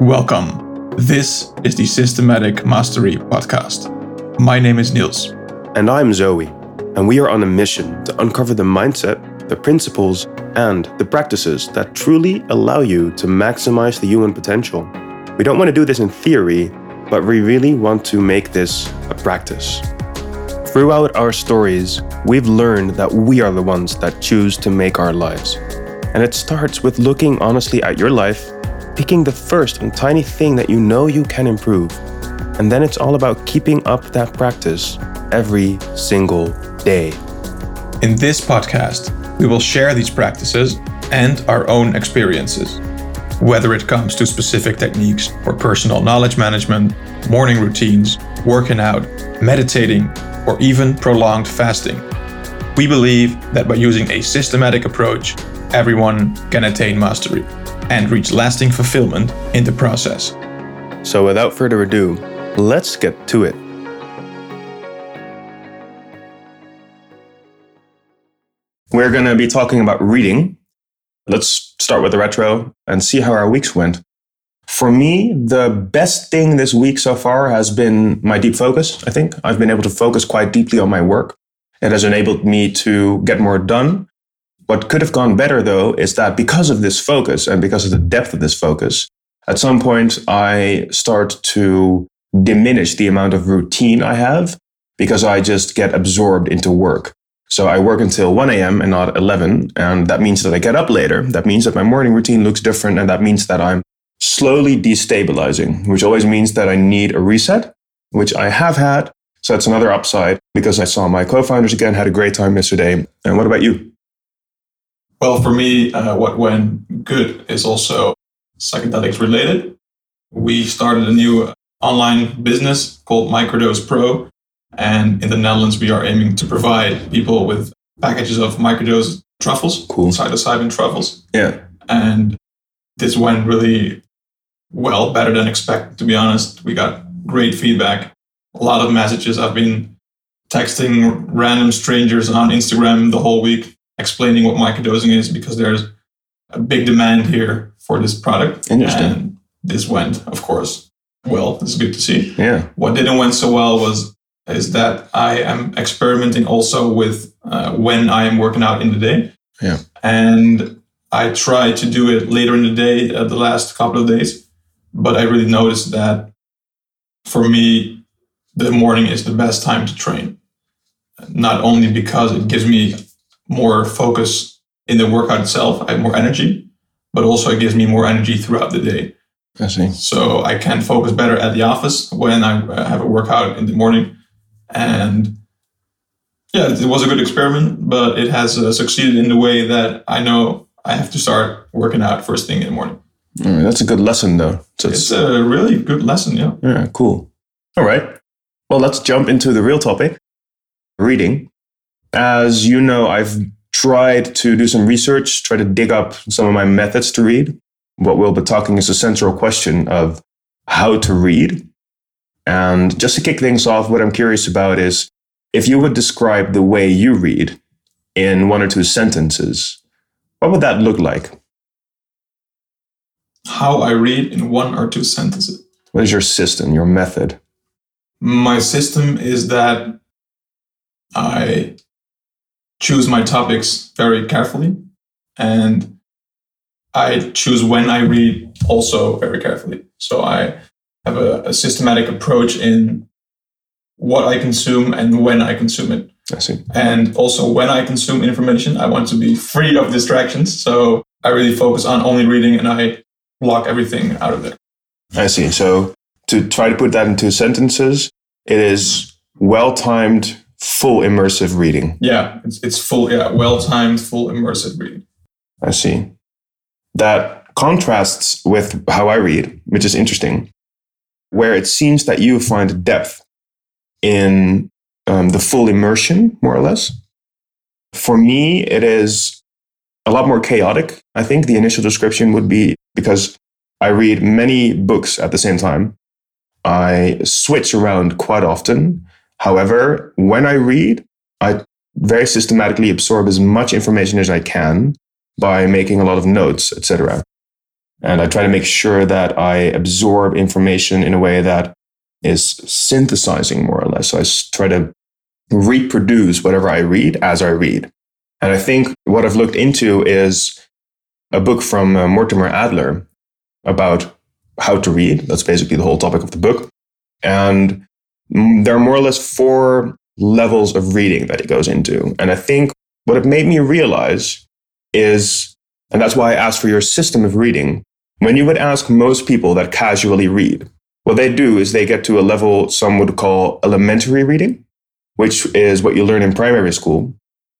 Welcome. This is the Systematic Mastery Podcast. My name is Nils. And I'm Zowie, and we are on a mission to uncover the mindset, the principles, and the practices that truly allow you to maximize the human potential. We don't want to do this in theory, but we really want to make this a practice. Throughout our stories, we've learned that we are the ones that choose to make our lives. And it starts with looking honestly at your life picking the first and tiny thing that you know you can improve. And then it's all about keeping up that practice every single day. In this podcast, we will share these practices and our own experiences, whether it comes to specific techniques for personal knowledge management, morning routines, working out, meditating, or even prolonged fasting. We believe that by using a systematic approach, everyone can attain mastery and reach lasting fulfillment in the process. So, without further ado, let's get to it. We're going to be talking about reading. Let's start with the retro and see how our weeks went. For me, the best thing this week so far has been my deep focus. I think I've been able to focus quite deeply on my work. It has enabled me to get more done what could have gone better, though, is that because of this focus and because of the depth of this focus, at some point I start to diminish the amount of routine I have because I just get absorbed into work. So I work until 1 a.m. and not 11. And that means that I get up later. That means that my morning routine looks different. And that means that I'm slowly destabilizing, which always means that I need a reset, which I have had. So that's another upside because I saw my co founders again, had a great time yesterday. And what about you? Well, for me, uh, what went good is also psychedelics related. We started a new online business called Microdose Pro. And in the Netherlands, we are aiming to provide people with packages of microdose truffles, cool. psilocybin truffles. Yeah. And this went really well, better than expected, to be honest. We got great feedback, a lot of messages. I've been texting random strangers on Instagram the whole week explaining what microdosing is because there's a big demand here for this product. Interesting. And this went, of course, well. It's good to see. Yeah. What didn't went so well was is that I am experimenting also with uh, when I am working out in the day. Yeah. And I try to do it later in the day, uh, the last couple of days. But I really noticed that for me, the morning is the best time to train. Not only because it gives me more focus in the workout itself. I have more energy, but also it gives me more energy throughout the day. I see. So I can focus better at the office when I have a workout in the morning. And yeah, it was a good experiment, but it has uh, succeeded in the way that I know I have to start working out first thing in the morning. Right, that's a good lesson, though. So it's, it's a really good lesson, yeah. Yeah, cool. All right. Well, let's jump into the real topic reading. As you know, I've tried to do some research, try to dig up some of my methods to read. What we'll be talking is a central question of how to read. And just to kick things off, what I'm curious about is if you would describe the way you read in one or two sentences, what would that look like? How I read in one or two sentences. What is your system, your method? My system is that I choose my topics very carefully and I choose when I read also very carefully. So I have a, a, systematic approach in what I consume and when I consume it. I see. And also when I consume information, I want to be free of distractions. So I really focus on only reading and I block everything out of there. I see. So to try to put that into sentences, it is well timed full immersive reading. Yeah, it's, it's full, yeah, well timed, full immersive reading. I see. That contrasts with how I read, which is interesting, where it seems that you find depth in um, the full immersion, more or less. For me, it is a lot more chaotic. I think the initial description would be because I read many books at the same time. I switch around quite often. However, when I read, I very systematically absorb as much information as I can by making a lot of notes, etc. And I try to make sure that I absorb information in a way that is synthesizing more or less. So I try to reproduce whatever I read as I read. And I think what I've looked into is a book from uh, Mortimer Adler about how to read. That's basically the whole topic of the book. And there are more or less four levels of reading that it goes into. And I think what it made me realize is, and that's why I asked for your system of reading. When you would ask most people that casually read, what they do is they get to a level some would call elementary reading, which is what you learn in primary school.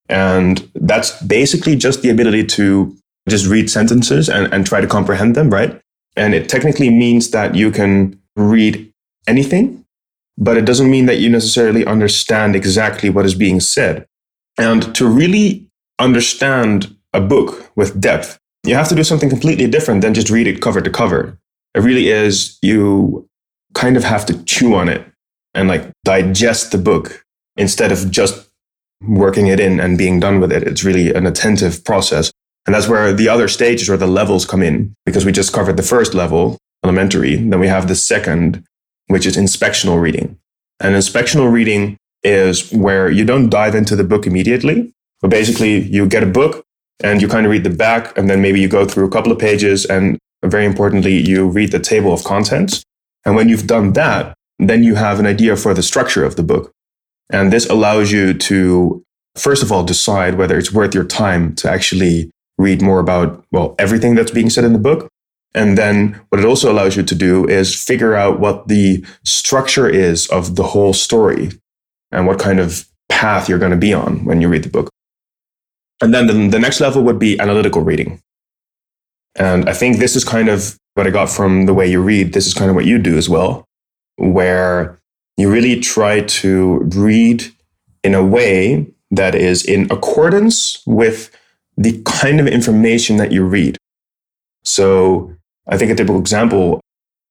And that's basically just the ability to just read sentences and, and try to comprehend them, right? And it technically means that you can read anything, but it doesn't mean that you necessarily understand exactly what is being said. And to really understand a book with depth, you have to do something completely different than just read it cover to cover. It really is, you kind of have to chew on it and like digest the book instead of just working it in and being done with it. It's really an attentive process. And that's where the other stages or the levels come in because we just covered the first level, elementary. Then we have the second, which is inspectional reading. And inspectional reading is where you don't dive into the book immediately, but basically you get a book and you kind of read the back and then maybe you go through a couple of pages and very importantly, you read the table of contents. And when you've done that, then you have an idea for the structure of the book. And this allows you to, first of all, decide whether it's worth your time to actually read more about, well, everything that's being said in the book. And then what it also allows you to do is figure out what the structure is of the whole story and what kind of path you're going to be on when you read the book. And then the, the next level would be analytical reading. And I think this is kind of what I got from the way you read. This is kind of what you do as well, where you really try to read in a way that is in accordance with the kind of information that you read. So I think a typical example,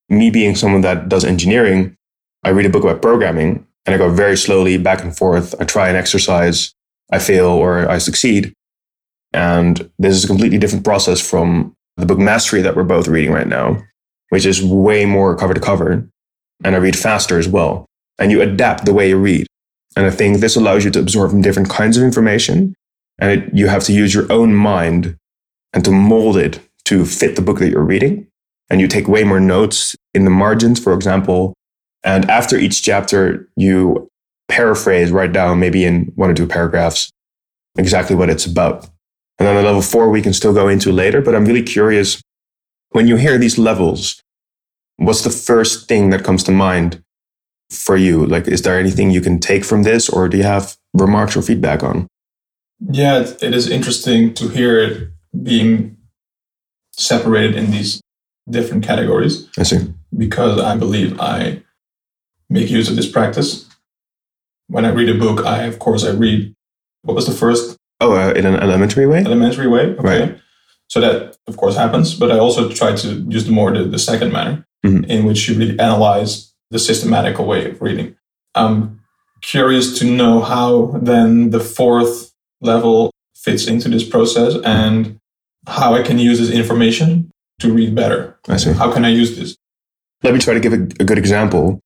me being someone that does engineering, I read a book about programming and I go very slowly back and forth. I try an exercise, I fail or I succeed. And this is a completely different process from the book Mastery that we're both reading right now, which is way more cover to cover. And I read faster as well. And you adapt the way you read. And I think this allows you to absorb different kinds of information. And it, you have to use your own mind and to mold it to fit the book that you're reading. And you take way more notes in the margins, for example. And after each chapter, you paraphrase, write down maybe in one or two paragraphs exactly what it's about. And then the level four we can still go into later, but I'm really curious when you hear these levels, what's the first thing that comes to mind for you? Like, is there anything you can take from this, or do you have remarks or feedback on? Yeah, it is interesting to hear it being separated in these different categories. I see. Because I believe I make use of this practice. When I read a book, I, of course, I read what was the first Oh, uh, in an elementary way? Elementary way, okay. Right. So that, of course, happens. But I also try to use the more the, the second manner mm-hmm. in which you really analyze the systematical way of reading. I'm curious to know how then the fourth level fits into this process and how I can use this information to read better. I see. How can I use this? Let me try to give a, a good example.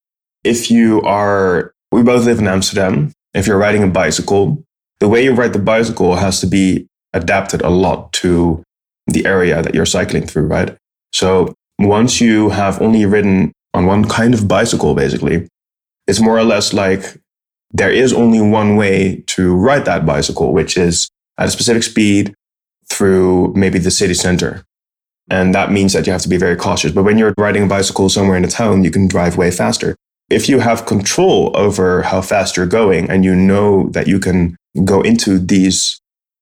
If you are, we both live in Amsterdam. If you're riding a bicycle, the way you ride the bicycle has to be adapted a lot to the area that you're cycling through, right? So once you have only ridden on one kind of bicycle, basically, it's more or less like there is only one way to ride that bicycle, which is at a specific speed through maybe the city center. And that means that you have to be very cautious. But when you're riding a bicycle somewhere in a town, you can drive way faster. If you have control over how fast you're going and you know that you can go into these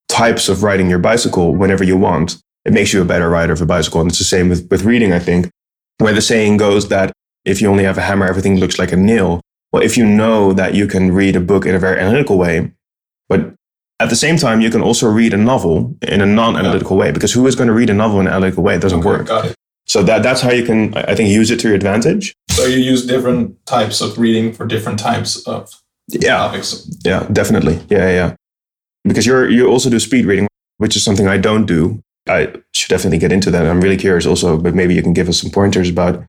types of riding your bicycle whenever you want, it makes you a better rider of a bicycle. And it's the same with, with reading, I think, where the saying goes that if you only have a hammer, everything looks like a nail. Well, if you know that you can read a book in a very analytical way, but at the same time, you can also read a novel in a non-analytical way, because who is going to read a novel in an analytical way? It doesn't okay, work. Got it. So that, that's how you can, I think, use it to your advantage. So you use different types of reading for different types of yeah. topics. Yeah, definitely. Yeah, yeah. Because you're you also do speed reading, which is something I don't do. I should definitely get into that. I'm really curious also, but maybe you can give us some pointers about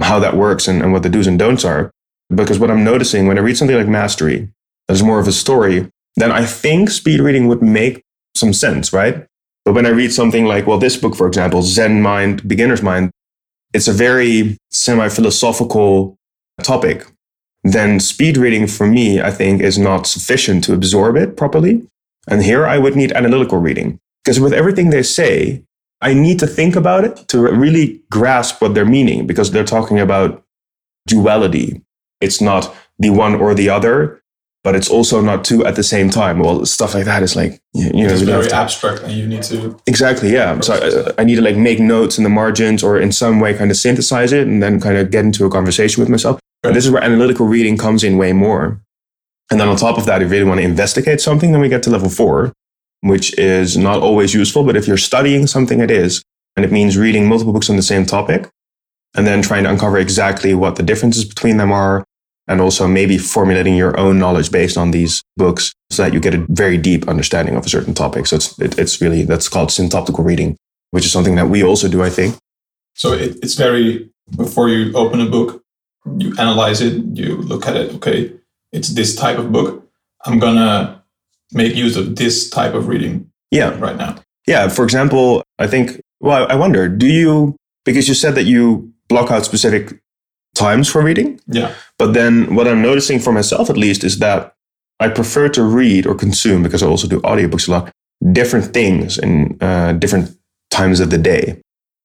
how that works and, and what the do's and don'ts are. Because what I'm noticing when I read something like Mastery, that's more of a story, then I think speed reading would make some sense, right? But when I read something like, well, this book, for example, Zen Mind, Beginner's Mind, it's a very semi philosophical topic. Then speed reading for me, I think, is not sufficient to absorb it properly. And here I would need analytical reading. Because with everything they say, I need to think about it to really grasp what they're meaning because they're talking about duality. It's not the one or the other, but it's also not two at the same time. Well, stuff like that is like, you know, It's very abstract and you need to. Exactly, yeah. So I, I need to like make notes in the margins or in some way kind of synthesize it and then kind of get into a conversation with myself. And this is where analytical reading comes in way more. And then on top of that, if you really want to investigate something, then we get to level four, which is not always useful. But if you're studying something, it is. And it means reading multiple books on the same topic and then trying to uncover exactly what the differences between them are. And also maybe formulating your own knowledge based on these books so that you get a very deep understanding of a certain topic. So it's, it, it's really, that's called syntopical reading, which is something that we also do, I think. So it, it's very, before you open a book, you analyze it, you look at it, okay, it's this type of book. I'm going to make use of this type of reading Yeah. right now. Yeah. For example, I think, well, I wonder, do you, because you said that you block out specific times for reading, Yeah. but then what I'm noticing for myself at least is that I prefer to read or consume, because I also do audiobooks a lot, different things in uh, different times of the day.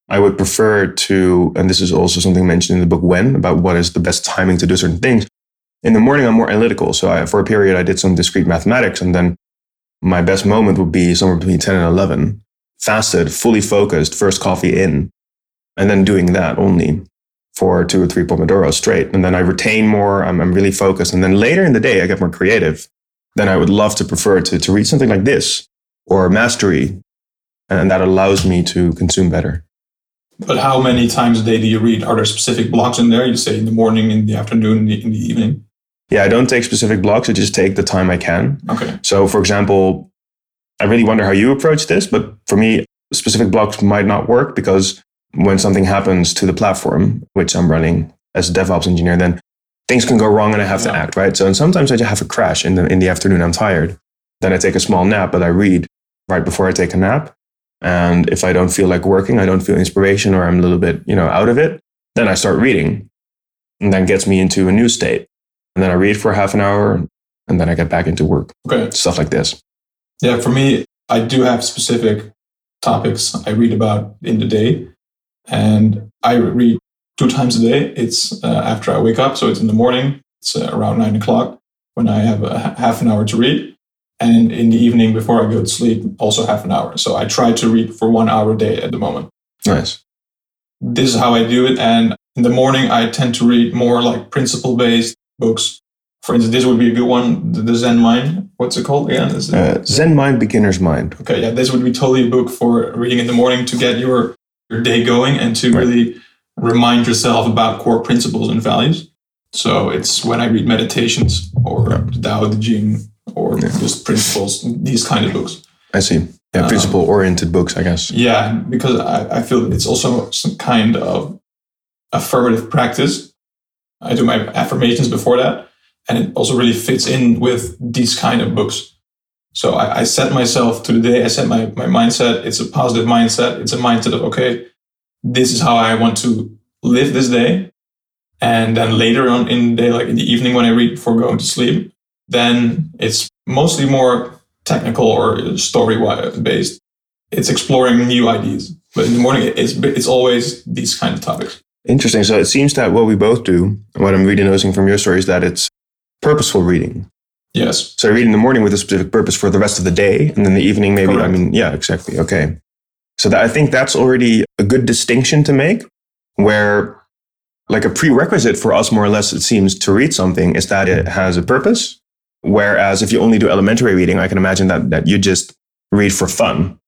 I would prefer to, and this is also something mentioned in the book When about what is the best timing to do certain things. In the morning, I'm more analytical. So I, for a period, I did some discrete mathematics, and then my best moment would be somewhere between 10 and 11, fasted, fully focused, first coffee in, and then doing that only for two or three Pomodoros straight. And then I retain more, I'm, I'm really focused. And then later in the day, I get more creative. Then I would love to prefer to, to read something like this or Mastery. And that allows me to consume better. But how many times a day do you read? Are there specific blocks in there? You say in the morning, in the afternoon, in the, in the evening. Yeah, I don't take specific blocks. I just take the time I can. Okay. So, for example, I really wonder how you approach this, but for me, specific blocks might not work because when something happens to the platform, which I'm running as a DevOps engineer, then things can go wrong and I have to act, right? So, and sometimes I just have a crash in the, in the afternoon. I'm tired. Then I take a small nap, but I read right before I take a nap. And if I don't feel like working, I don't feel inspiration or I'm a little bit, you know, out of it, then I start reading. And that gets me into a new state. And then I read for half an hour and then I get back into work. Okay. Stuff like this. Yeah, for me, I do have specific topics I read about in the day. And I read two times a day. It's uh, after I wake up. So it's in the morning. It's uh, around nine o'clock when I have a half an hour to read. And in the evening before I go to sleep, also half an hour. So I try to read for one hour a day at the moment. Nice. This is how I do it. And in the morning, I tend to read more like principle based books. For instance, this would be a good one, the Zen Mind. What's it called again? It- Uh, Zen Mind, Beginner's Mind. Okay, yeah, this would be totally a book for reading in the morning to get your your day going and to Right. really remind yourself about core principles and values. So it's when I read meditations or Yeah. the Tao Te Ching or Yeah. just principles, these kind of books. I see. Yeah, Um, principle oriented books, I guess. Yeah, because I, I feel it's also some kind of affirmative practice. I do my affirmations before that, and it also really fits in with these kind of books. So I, I set myself to the day, I set my, my mindset. It's a positive mindset. It's a mindset of, okay, this is how I want to live this day. And then later on in the day, like in the evening when I read before going to sleep, then it's mostly more technical or story based. It's exploring new ideas. But in the morning, it's, it's always these kind of topics. Interesting. So it seems that what we both do, what I'm really noticing from your story, is that it's purposeful reading. Yes. So I read in the morning with a specific purpose for the rest of the day, and then the evening, maybe. I mean, yeah, exactly. Okay. So that, I think that's already a good distinction to make, where like a prerequisite for us, more or less, it seems to read something is that it has a purpose. Whereas if you only do elementary reading, I can imagine that that you just read for fun.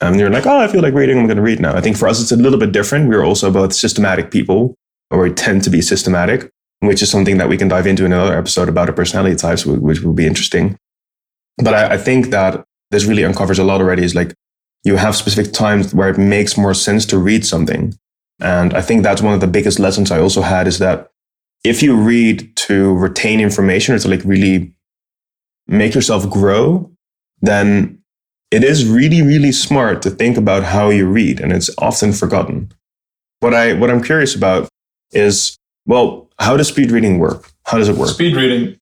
And you're like, oh, I feel like reading, I'm going to read now. I think for us, it's a little bit different. We're also both systematic people, or we tend to be systematic, which is something that we can dive into in another episode about our personality types, which will be interesting. But I, I think that this really uncovers a lot already is like you have specific times where it makes more sense to read something. And I think that's one of the biggest lessons I also had is that if you read to retain information or to like really make yourself grow, then it is really, really smart to think about how you read. And it's often forgotten. What I, what I'm curious about is, well, how does speed reading work? How does it work? Speed reading.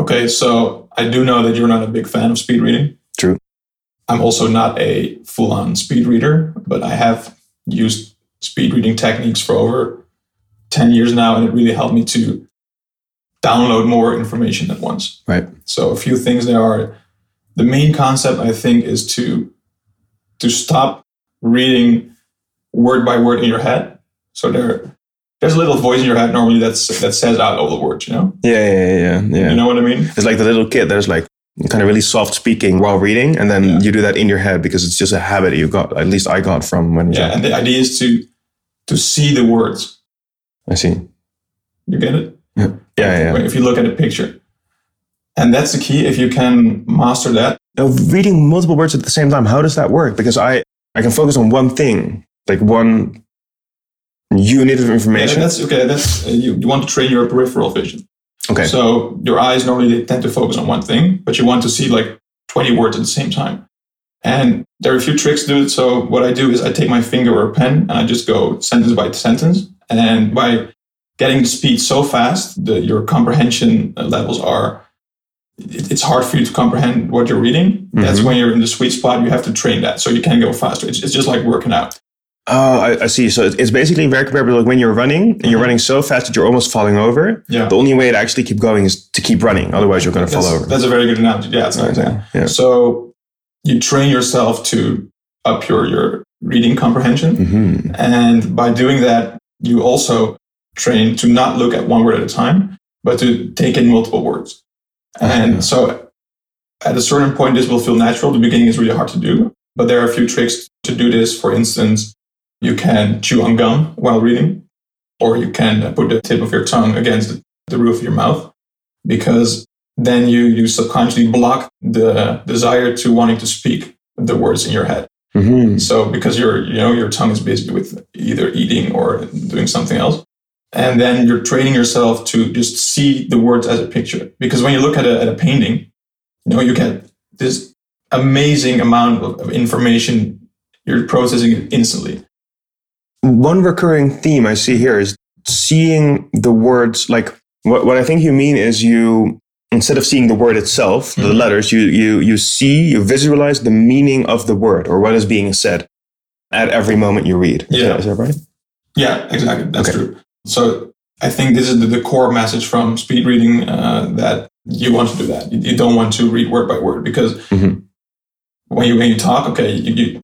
Okay. So I do know that you're not a big fan of speed reading. True. I'm also not a full on speed reader, but I have used speed reading techniques for over 10 years now, and it really helped me to download more information at once. Right. So a few things there are the main concept I think is to to stop reading word by word in your head. So there there's a little voice in your head normally that's that says out all the words, you know? Yeah, yeah, yeah, yeah. You know what I mean? It's like the little kid that's like kind of really soft speaking while reading, and then Yeah. you do that in your head because it's just a habit you got. At least I got from when. Yeah, and the idea is to to see the words. I see. You get it? Yeah, yeah. yeah. If you look at a picture. And that's the key. If you can master that, Now, reading multiple words at the same time, how does that work? Because I I can focus on one thing, like one unit of yeah, information. that's okay. That's uh, you, you want to train your peripheral vision. okay. So your eyes normally they tend to focus on one thing, but you want to see like 20 words at the same time. And there are a few tricks to do it. So what I do is I take my finger or a pen and I just go sentence by sentence. And by getting the speed so fast, the, your comprehension levels are, it- it's hard for you to comprehend what you're reading. That's Mhm. when you're in the sweet spot. You have to train that. So you can go faster. It's, it's just like working out. Oh, I, I see. So it's basically very comparable. Like when you're running and you're Mhm. running so fast that you're almost falling over. Yeah. The only way to actually keep going is to keep running. Otherwise, you're going to fall over. that's a very good analogy. Yeah, it's yeah. So you train yourself to up your, your reading comprehension. hmm And by doing that, you also train to not look at one word at a time, but to take in multiple words. And so at a certain point, this will feel natural. The beginning is really hard to do, but there are a few tricks to do this. For instance, you can chew on gum while reading, or you can put the tip of your tongue against the, roof of your mouth, because then you, you subconsciously block the desire to wanting to speak the words in your head. hmm So because your you know your tongue is busy with either eating or doing something else, and then you're training yourself to just see the words as a picture. Because when you look at a, at a painting, you know you get this amazing amount of, of information. You're processing it instantly. One recurring theme I see here is seeing the words. Like what, what I think you mean is you instead of seeing the word itself, the Mhm. letters, you you you see, you visualize the meaning of the word or what is being said at every moment you read. Is Yeah. that, is that right? Yeah, exactly. That's Okay. true. So I think this is the, the core message from speed reading uh, that you want to do that. You, you don't want to read word by word because Mhm. when you when you talk, okay, you you,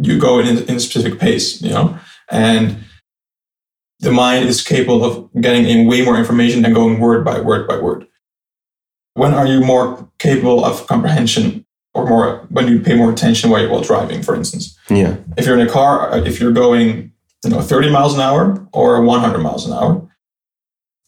you go in, in a specific pace, you know, and the mind is capable of getting in way more information than going word by word by word. When are you more capable of comprehension, or more when you pay more attention while you're while driving, for instance? Yeah. if you're in a car, uh, if you're going, you know, 30 miles an hour or 100 miles an hour,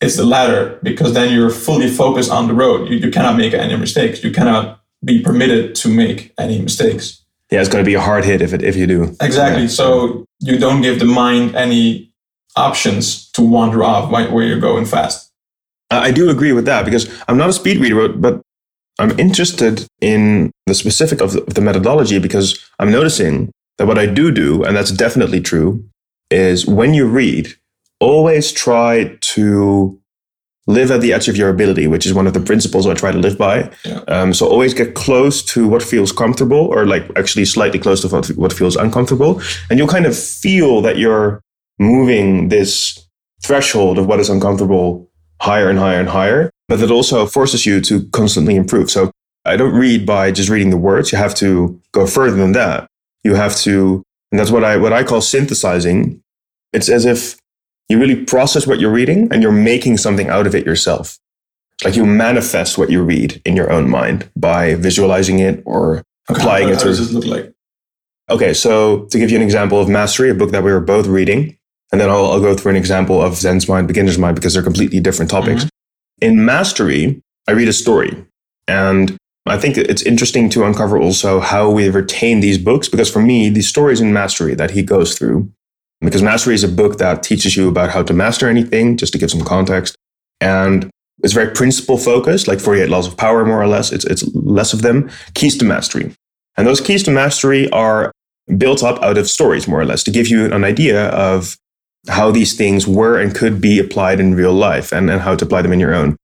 it's the latter because then you're fully focused on the road. You, you cannot make any mistakes. You cannot be permitted to make any mistakes. Yeah, it's going to be a hard hit if it if you do. Exactly. Yeah. So you don't give the mind any options to wander off where you're going fast. I do agree with that because I'm not a speed reader, but I'm interested in the specific of the, of the methodology because I'm noticing that what I do do, and that's definitely true, is when you read, always try to live at the edge of your ability, which is one of the principles I try to live by. Yeah. Um, so always get close to what feels comfortable, or like actually slightly close to what, what feels uncomfortable, and you'll kind of feel that you're moving this threshold of what is uncomfortable higher and higher and higher, but it also forces you to constantly improve. So I don't read by just reading the words. You have to go further than that. You have to, and that's what I what I call synthesizing. It's as if you really process what you're reading and you're making something out of it yourself. It's like you manifest what you read in your own mind by visualizing it or applying how, it how to does this look like? Okay, so to give you an example of Mastery, a book that we were both reading, and then I'll, I'll go through an example of Zen's Mind, Beginner's Mind, because they're completely different topics. Mm-hmm. In Mastery, I read a story, and I think it's interesting to uncover also how we retain these books because for me, these stories in Mastery that he goes through, because Mastery is a book that teaches you about how to master anything, just to give some context. And it's very principle focused, like 48 Laws of Power, more or less. It's, it's less of them. Keys to Mastery. And those keys to mastery are built up out of stories, more or less, to give you an idea of how these things were and could be applied in real life and, and how to apply them in your own.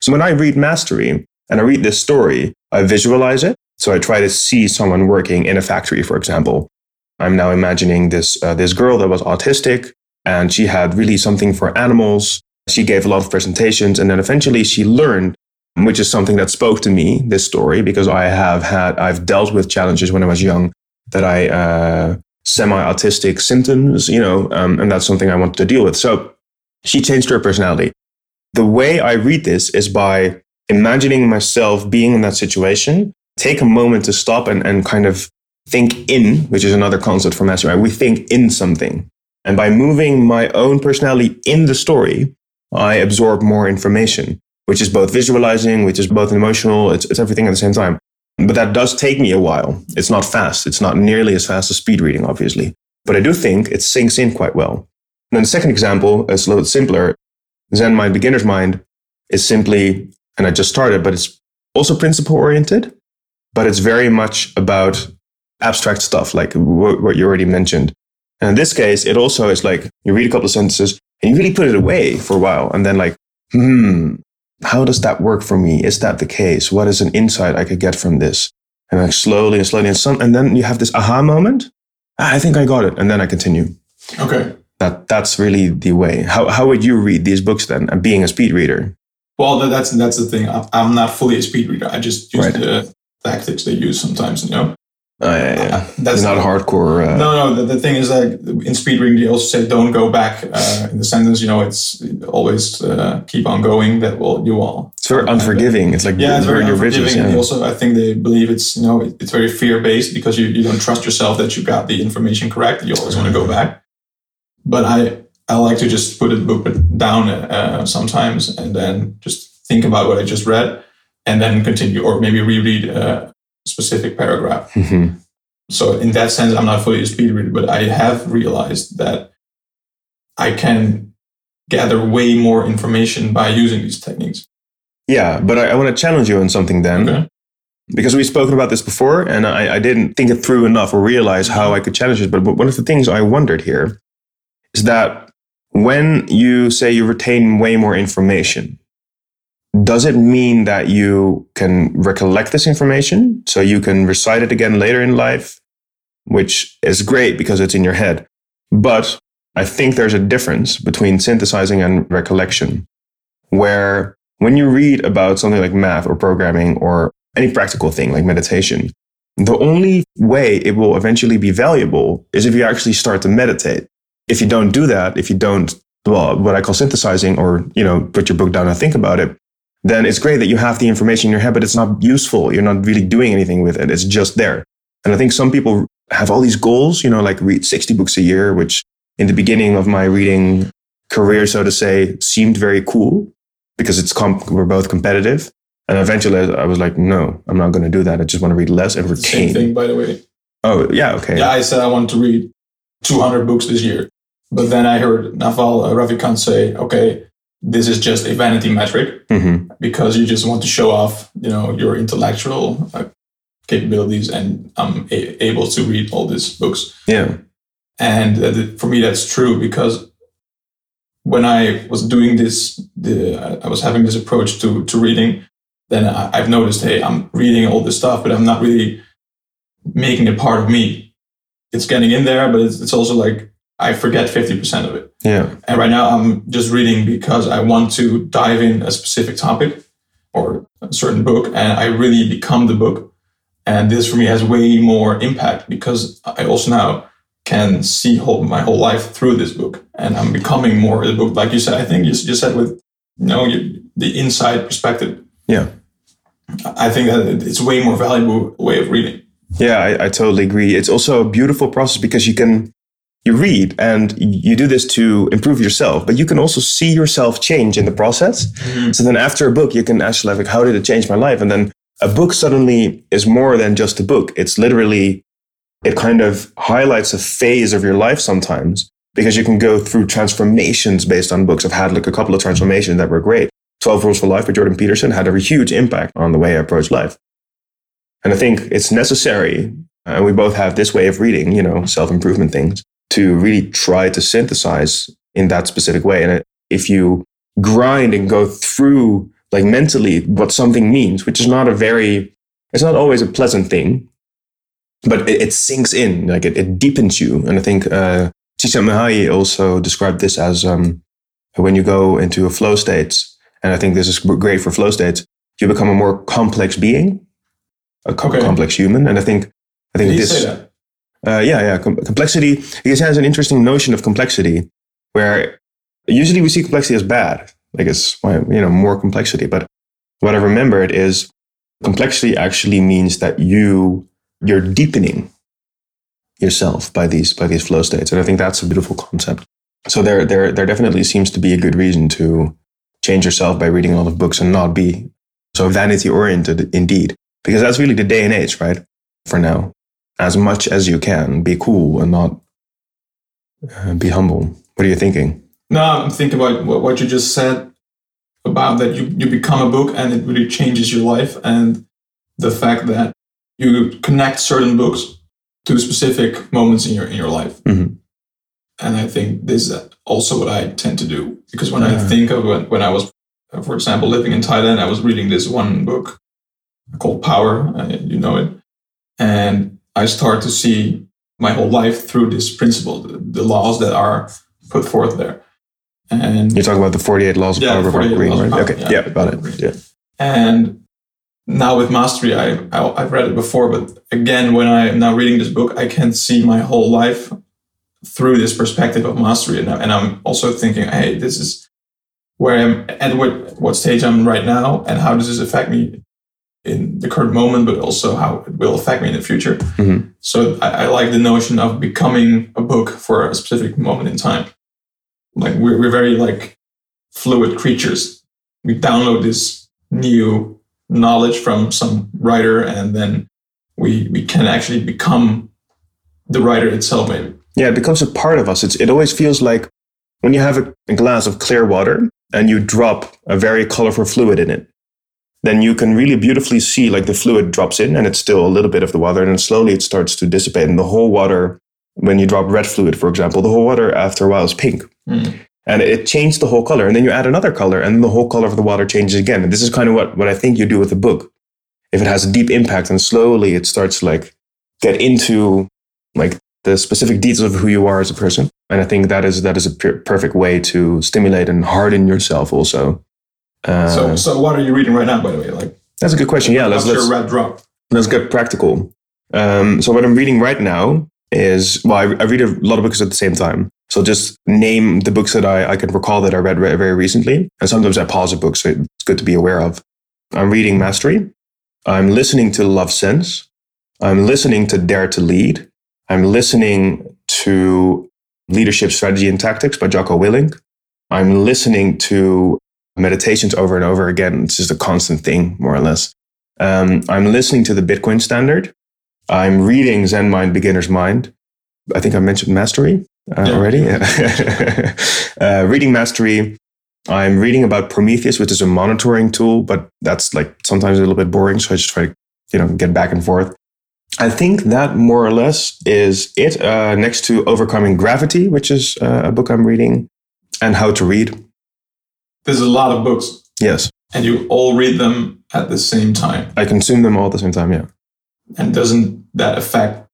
So when I read Mastery and I read this story, I visualize it. So I try to see someone working in a factory, for example. I'm now imagining this, uh, this girl that was autistic and she had really something for animals. She gave a lot of presentations and then eventually she learned, which is something that spoke to me, this story, because I have had, I've dealt with challenges when I was young that I, uh, semi-autistic symptoms, you know, um, and that's something I wanted to deal with. So she changed her personality. The way I read this is by imagining myself being in that situation, take a moment to stop and, and kind of think in, which is another concept for mastery. We think in something. And by moving my own personality in the story, I absorb more information, which is both visualizing, which is both emotional. It's, it's everything at the same time. But that does take me a while. It's not fast. It's not nearly as fast as speed reading, obviously. But I do think it sinks in quite well. And then the second example is a little simpler. Zen Mind Beginner's Mind is simply, and I just started, but it's also principle oriented, but it's very much about abstract stuff, like what you already mentioned. And in this case, it also is like you read a couple of sentences and you really put it away for a while. And then like, hmm, how does that work for me? Is that the case? What is an insight I could get from this? And like slowly and slowly and some, and then you have this aha moment. Ah, I think I got it. And then I continue. Okay. That, that's really the way. How, how would you read these books then? And being a speed reader? Well, that's, that's the thing. I'm not fully a speed reader. I just use right. the tactics they use sometimes, you know? Oh, yeah, yeah. Uh, that's not hardcore. Uh, no, no. The, the, thing is that in speed reading, they also say don't go back uh, in the sentence. You know, it's always uh, keep on going. That will you all. It's very unforgiving. It's like yeah, it's very unforgiving. Yeah. And also, I think they believe it's you know it's very fear based because you, you don't trust yourself that you got the information correct. You always want to go back. But I I like to just put a book down uh, sometimes and then just think about what I just read and then continue or maybe reread uh, specific paragraph. Mm-hmm. So in that sense, I'm not fully a speed reader, but I have realized that I can gather way more information by using these techniques. Yeah, but I, I want to challenge you on something then. Okay. Because we've spoken about this before, and I, I didn't think it through enough or realize how I could challenge it. But, but one of the things I wondered here is that when you say you retain way more information, does it mean that you can recollect this information so you can recite it again later in life, which is great because it's in your head? But I think there's a difference between synthesizing and recollection, where when you read about something like math or programming or any practical thing like meditation, the only way it will eventually be valuable is if you actually start to meditate. If you don't do that, if you don't, well, what I call synthesizing or, you know, put your book down and think about it, then it's great that you have the information in your head, but it's not useful. You're not really doing anything with it. It's just there. And I think some people have all these goals, you know, like read 60 books a year, which in the beginning of my reading career, so to say, seemed very cool because it's comp- we're both competitive. And eventually I was like, no, I'm not going to do that. I just want to read less and retain. Same thing, by the way. Oh, yeah. Okay. Yeah. I said I wanted to read 200 books this year. But then I heard Naval Ravikant say, okay, this is just a vanity metric mm-hmm. because you just want to show off, you know, your intellectual uh, capabilities, and I'm a- able to read all these books. Yeah, and for me, that's true because when I was doing this, the, I was having this approach to to reading. Then I, I've noticed, hey, I'm reading all this stuff, but I'm not really making it part of me. It's getting in there, but it's, it's also like I forget 50% of it. Yeah. And right now I'm just reading because I want to dive in a specific topic or a certain book and I really become the book. And this for me has way more impact because I also now can see whole, my whole life through this book and I'm becoming more the book. Like you said, I think you just said with, you know, the inside perspective. Yeah. I think that it's way more valuable way of reading. Yeah, I, I totally agree. It's also a beautiful process because you can you read and you do this to improve yourself, but you can also see yourself change in the process. Mm-hmm. So then after a book, you can actually like, how did it change my life? And then a book suddenly is more than just a book. It's literally, it kind of highlights a phase of your life sometimes because you can go through transformations based on books. I've had like a couple of transformations that were great. 12 Rules for Life by Jordan Peterson had a huge impact on the way I approach life. And I think it's necessary, and we both have this way of reading, you know, self improvement things, to really try to synthesize in that specific way. And if you grind and go through like mentally what something means, which is not a very, it's not always a pleasant thing, but it, it sinks in, like it, it, deepens you. And I think uh, Csikszentmihalyi also described this as um, when you go into a flow state, and I think this is great for flow states, you become a more complex being, a co- okay. complex human. And I think, I think Did this, uh, yeah, yeah, com- complexity, he has an interesting notion of complexity where usually we see complexity as bad, like it's, you know, more complexity. But what I remembered is complexity actually means that you, you're deepening yourself by these, by these flow states. And I think that's a beautiful concept. So there, there, there definitely seems to be a good reason to, change yourself by reading a lot of books and not be so vanity oriented indeed. Because that's really the day and age, right? For now. As much as you can, be cool and not uh, be humble. What are you thinking? No, I'm thinking about what you just said about that you, you become a book and it really changes your life and the fact that you connect certain books to specific moments in your in your life. Mm-hmm. And I think this is also what I tend to do. Because when I think of when, when I was, for example, living in Thailand, I was reading this one book called Power, uh, you know it. And I start to see my whole life through this principle, the, the laws that are put forth there. And you talk about the 48 laws of yeah, power of right? Power, okay, yeah, yeah about it. Yeah. And now with mastery, I, I have read it before, but again, when I'm now reading this book, I can see my whole life through this perspective of mastery. And, and I'm also thinking, hey, this is where I'm at what, what stage I'm right now, and how does this affect me in the current moment, but also how it will affect me in the future. Mm-hmm. So I, I, like the notion of becoming a book for a specific moment in time. Like we're, we're very like fluid creatures. We download this new knowledge from some writer, and then we we can actually become the writer itself, maybe. Yeah, it becomes a part of us. It's, it always feels like when you have a, a glass of clear water and you drop a very colorful fluid in it, then you can really beautifully see like the fluid drops in and it's still a little bit of the water and then slowly it starts to dissipate. And the whole water, when you drop red fluid, for example, the whole water after a while is pink. Mm. And it changed the whole color. And then you add another color and the whole color of the water changes again. And this is kind of what, what I think you do with a book. If it has a deep impact and slowly it starts to like get into like the specific details of who you are as a person. And I think that is that is a perfect way to stimulate and harden yourself also. Uh, so, so what are you reading right now, by the way? Like that's a good question. Yeah, let's let's, red drop? let's get practical. Um, so what I'm reading right now is well, I, I, read a lot of books at the same time. So just name the books that I, I can recall that I read very recently, and sometimes I pause a book, so it's good to be aware of. I'm reading Mastery. I'm listening to Love Sense. I'm listening to Dare to Lead. I'm listening to Leadership Strategy and Tactics by Jocko Willink. I'm listening to meditations over and over again. It's just a constant thing, more or less. Um, I'm listening to the Bitcoin Standard. I'm reading Zen Mind, Beginner's Mind. I think I mentioned Mastery uh, yeah. already. uh, reading Mastery. I'm reading about Prometheus, which is a monitoring tool, but that's like sometimes a little bit boring. So I just try to, you know, get back and forth. I think that more or less is it. Uh, next to Overcoming Gravity, which is uh, a book I'm reading, and How to Read. There's a lot of books. Yes. And you all read them at the same time. I consume them all at the same time, yeah. And doesn't that affect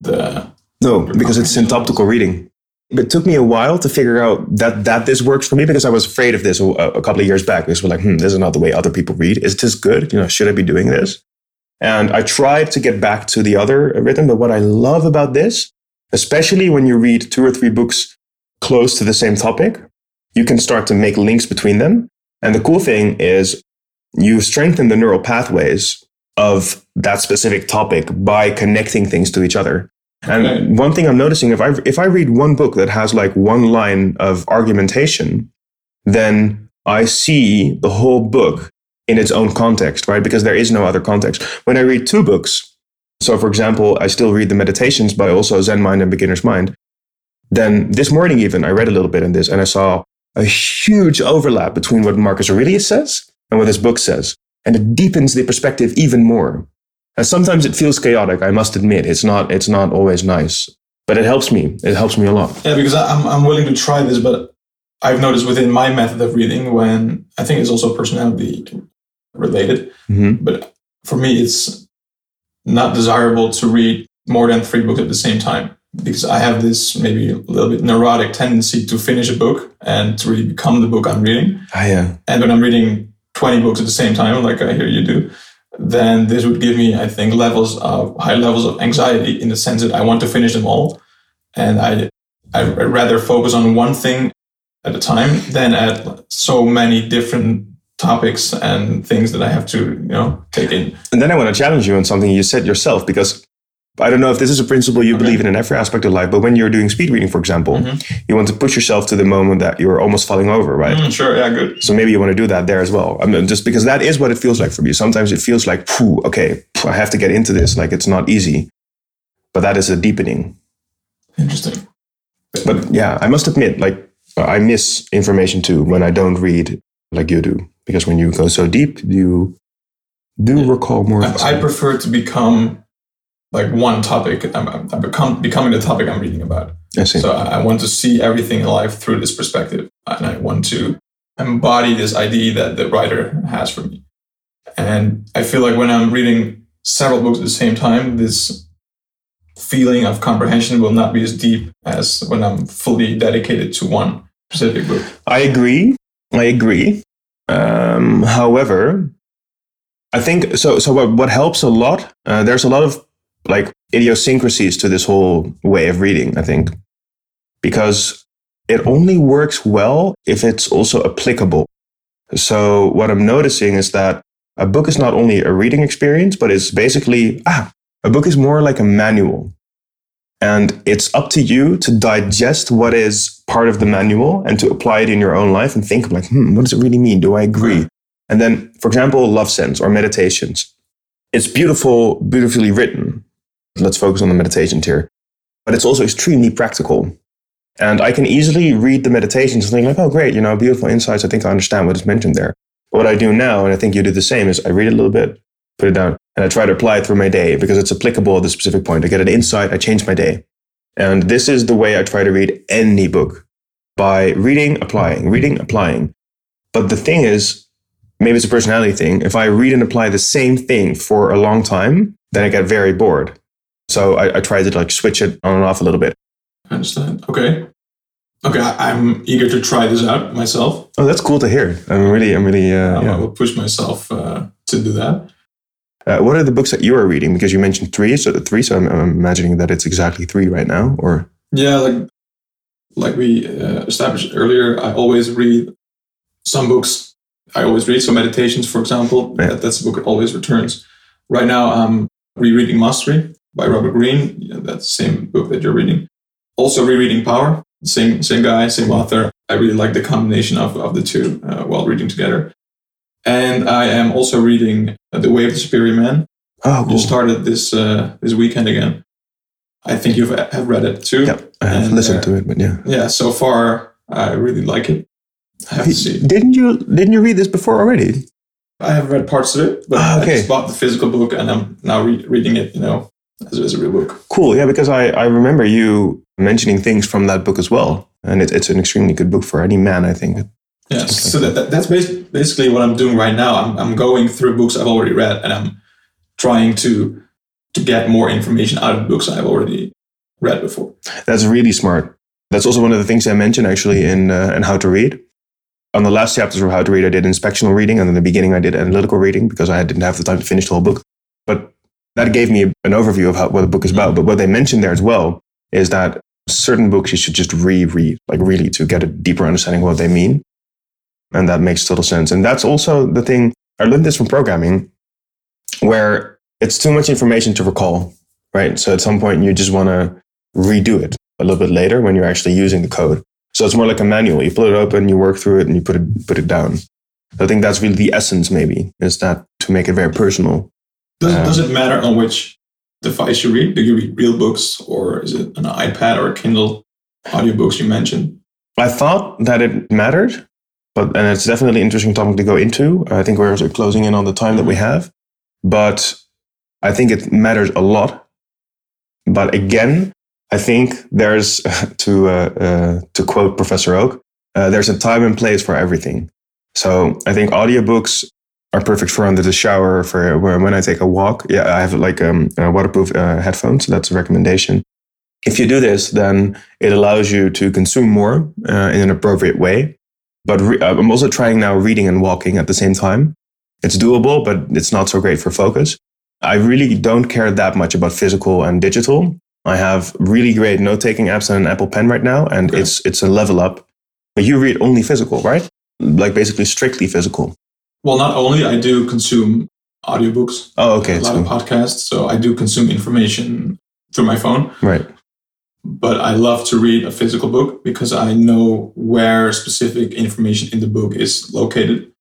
the. No, because it's syntopical reading. It took me a while to figure out that that this works for me because I was afraid of this a, a couple of years back. Because we're like, hmm, this is not the way other people read. Is this good? You know, should I be doing this? And I tried to get back to the other rhythm. But what I love about this, especially when you read two or three books close to the same topic, you can start to make links between them. And the cool thing is you strengthen the neural pathways of that specific topic by connecting things to each other. And okay. one thing I'm noticing, if I, if I read one book that has like one line of argumentation, then I see the whole book in its own context, right? Because there is no other context. When I read two books, so for example, I still read the Meditations but also Zen Mind and Beginner's Mind. Then this morning, even, I read a little bit in this and I saw a huge overlap between what Marcus Aurelius says and what his book says. And it deepens the perspective even more. And sometimes it feels chaotic, I must admit. It's not, it's not always nice, but it helps me. It helps me a lot. Yeah, because I'm, I'm willing to try this, but I've noticed within my method of reading when I think it's also personality related, Mm-hmm. but for me, it's not desirable to read more than three books at the same time because I have this maybe a little bit neurotic tendency to finish a book and to really become the book I'm reading. Ah, yeah. And when I'm reading 20 books at the same time, like I hear you do, then this would give me, I think, levels of high levels of anxiety in the sense that I want to finish them all. And I, I rather focus on one thing at a time than at so many different topics and things that I have to, you know, take in. And then I want to challenge you on something you said yourself because I don't know if this is a principle you Okay. believe in in every aspect of life, but when you're doing speed reading, for example, Mhm. you want to push yourself to the moment that you're almost falling over, right? Mm, sure, yeah, good. So maybe you want to do that there as well. I mean, just because that is what it feels like for me. Sometimes it feels like, phew, okay, phew, I have to get into this. Like it's not easy, but that is a deepening. Interesting. But yeah, I must admit, like I miss information too when I don't read like you do, because when you go so deep, you do recall more. I, I prefer to become like one topic. I'm, I'm become becoming the topic I'm reading about. I see. So I I want to see everything in life through this perspective, and I want to embody this idea that the writer has for me. And I feel like when I'm reading several books at the same time, this feeling of comprehension will not be as deep as when I'm fully dedicated to one specific book. I agree. I agree. Um, however, I think so. So what, what helps a lot? Uh, there's a lot of like idiosyncrasies to this whole way of reading. I think because it only works well if it's also applicable. So what I'm noticing is that a book is not only a reading experience, but it's basically ah, a book is more like a manual. And it's up to you to digest what is part of the manual and to apply it in your own life and think like, hmm, what does it really mean? Do I agree? And then, for example, love sense or meditations. It's beautiful, beautifully written. Let's focus on the meditations here. But it's also extremely practical. And I can easily read the meditations and think like, oh, great, you know, beautiful insights. I think I understand what is mentioned there. But what I do now, and I think you do the same, is I read a little bit, put it down, and I try to apply it through my day because it's applicable at the specific point. I get an insight, I change my day. And this is the way I try to read any book by reading, applying, reading, applying. But the thing is, maybe it's a personality thing. If I read and apply the same thing for a long time, then I get very bored. So I, I try to like switch it on and off a little bit. I understand. Okay. Okay, I'm eager to try this out myself. Oh, that's cool to hear. I'm really, I'm really, uh, Um, I will push myself uh, to do that. Uh, what are the books that you are reading? Because you mentioned three, so three. So I'm, I'm imagining that it's exactly three right now. Or Yeah, like like we uh, established earlier, I always read some books. I always read some meditations, for example. Yeah. That, that's a book that always returns. Right now, I'm rereading Mastery by Robert Greene. Yeah, that's the same book that you're reading. Also, rereading Power. Same same guy, same author. I really like the combination of, of the two uh, while reading together. And I am also reading uh, The Way of the Superior Man. oh, cool. Started this uh, this weekend again. I think you have read it too. Yeah, I have And, listened uh, to it, but yeah. Yeah, so far I really like it. I have to see. Didn't you didn't you read this before already? I have read parts of it, but Ah, I just bought the physical book and I'm now re- reading it, you know, as, as a real book. Cool, yeah, because I, I remember you mentioning things from that book as well, and it, it's an extremely good book for any man, I think. Yeah, so that, that, that's basically what I'm doing right now. I'm, I'm going through books I've already read and I'm trying to to get more information out of books I've already read before. That's really smart. That's also one of the things I mentioned actually in uh, in How to Read. On the last chapters of How to Read, I did inspectional reading, and in the beginning, I did analytical reading because I didn't have the time to finish the whole book. But that gave me an overview of how, what the book is about. But what they mentioned there as well is that certain books you should just reread, like really to get a deeper understanding of what they mean. And that makes total sense. And that's also the thing. I learned this from programming, where it's too much information to recall, right? So at some point, you just want to redo it a little bit later when you're actually using the code. So it's more like a manual. You pull it open, you work through it, and you put it put it down. I think that's really the essence, maybe, is that to make it very personal. Does, Um, does it matter on which device you read? Do you read real books or is it an iPad or a Kindle? Audiobooks you mentioned. I thought that it mattered, but and it's definitely an interesting topic to go into. I think we're closing in on the time that we have, but I think it matters a lot. But again, I think there's to uh, uh, to quote Professor Oak, uh, there's a time and place for everything. So I think audiobooks are perfect for under the shower for when when I take a walk. Yeah, I have like um, uh, waterproof uh, headphones. So that's a recommendation. If you do this, then it allows you to consume more uh, in an appropriate way. But re- I'm also trying now reading and walking at the same time. It's doable, but it's not so great for focus. I really don't care that much about physical and digital. I have really great note-taking apps and an Apple Pen right now, and Okay. it's it's a level up. But you read only physical, right? Like basically strictly physical. Well, not only I do consume audiobooks, Oh, okay. a lot so- of podcasts, so I do consume information through my phone. right. But I love to read a physical book because I know where specific information in the book is located.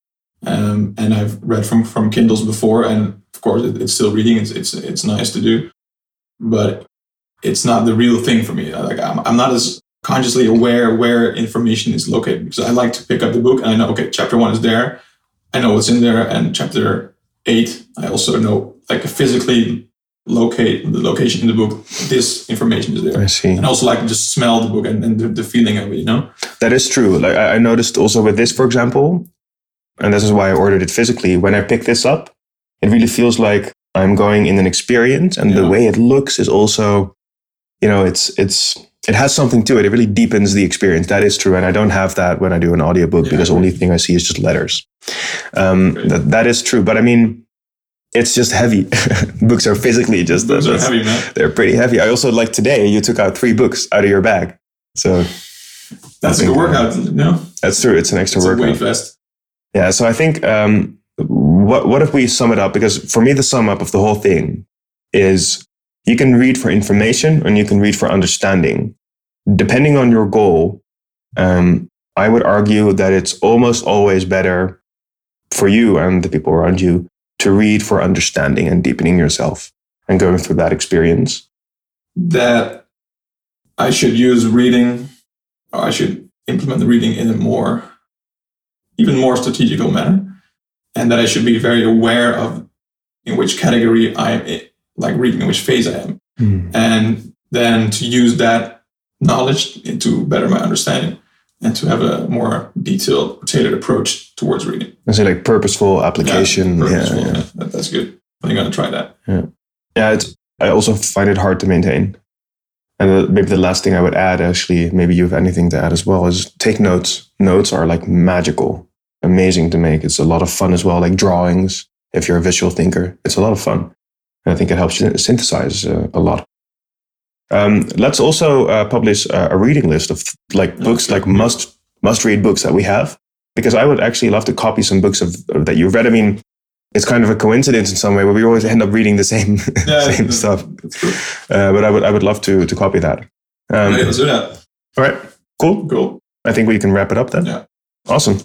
Um, and I've read from from Kindles before, and of course it, it's still reading. It's it's it's nice to do, but it's not the real thing for me. Like I'm, I'm not as consciously aware where information is located because I like to pick up the book and I know okay, chapter one is there. I know what's in there, and chapter eight, I also know like physically locate the location in the book. This information is there I see. and also like just smell the book and, and the, the feeling of it, you know? That is true. Like I I noticed also with this, for example, and this is why I ordered it physically. When I pick this up, it really feels like I'm going in an experience, and the way it looks is also, you know, it's it's it has something to it. It really deepens the experience. That is true, and I don't have that when I do an audiobook Yeah, because the only thing I see is just letters. Um, that that is true, but I mean, it's just heavy. books are physically just Those are heavy, man. They're pretty heavy. I also like today you took out three books out of your bag, so That's a good workout, know? that's true. It's an extra It's workout. weight vest. Yeah, so I think um, what what if we sum it up? Because for me, the sum up of the whole thing is you can read for information and you can read for understanding. Depending on your goal, um, I would argue that it's almost always better for you and the people around you to read for understanding and deepening yourself and going through that experience. That I should use reading, or I should implement the reading in a more, even more strategical manner. And that I should be very aware of in which category I am, in, like reading, in which phase I am. Hmm. and then to use that knowledge to better my understanding and to have a more detailed, tailored approach towards reading. I say like purposeful application. Yeah, purposeful, yeah. yeah, that- that's good. I'm gonna try that. Yeah, it's, I also find it hard to maintain. And maybe the last thing I would add, actually, maybe you have anything to add as well, is take notes. Notes are like magical, amazing to make. It's a lot of fun as well, like drawings. If you're a visual thinker, it's a lot of fun. And I think it helps you synthesize uh, a lot. Um, let's also uh, publish uh, a reading list of like books, like must must read books that we have, because I would actually love to copy some books of, that you've read. I mean, it's kind of a coincidence in some way, but we always end up reading the same same stuff. Uh, but I would I would love to to copy that. Um, okay, let's do that. all right, cool. Cool. I think we can wrap it up then. Yeah. Awesome.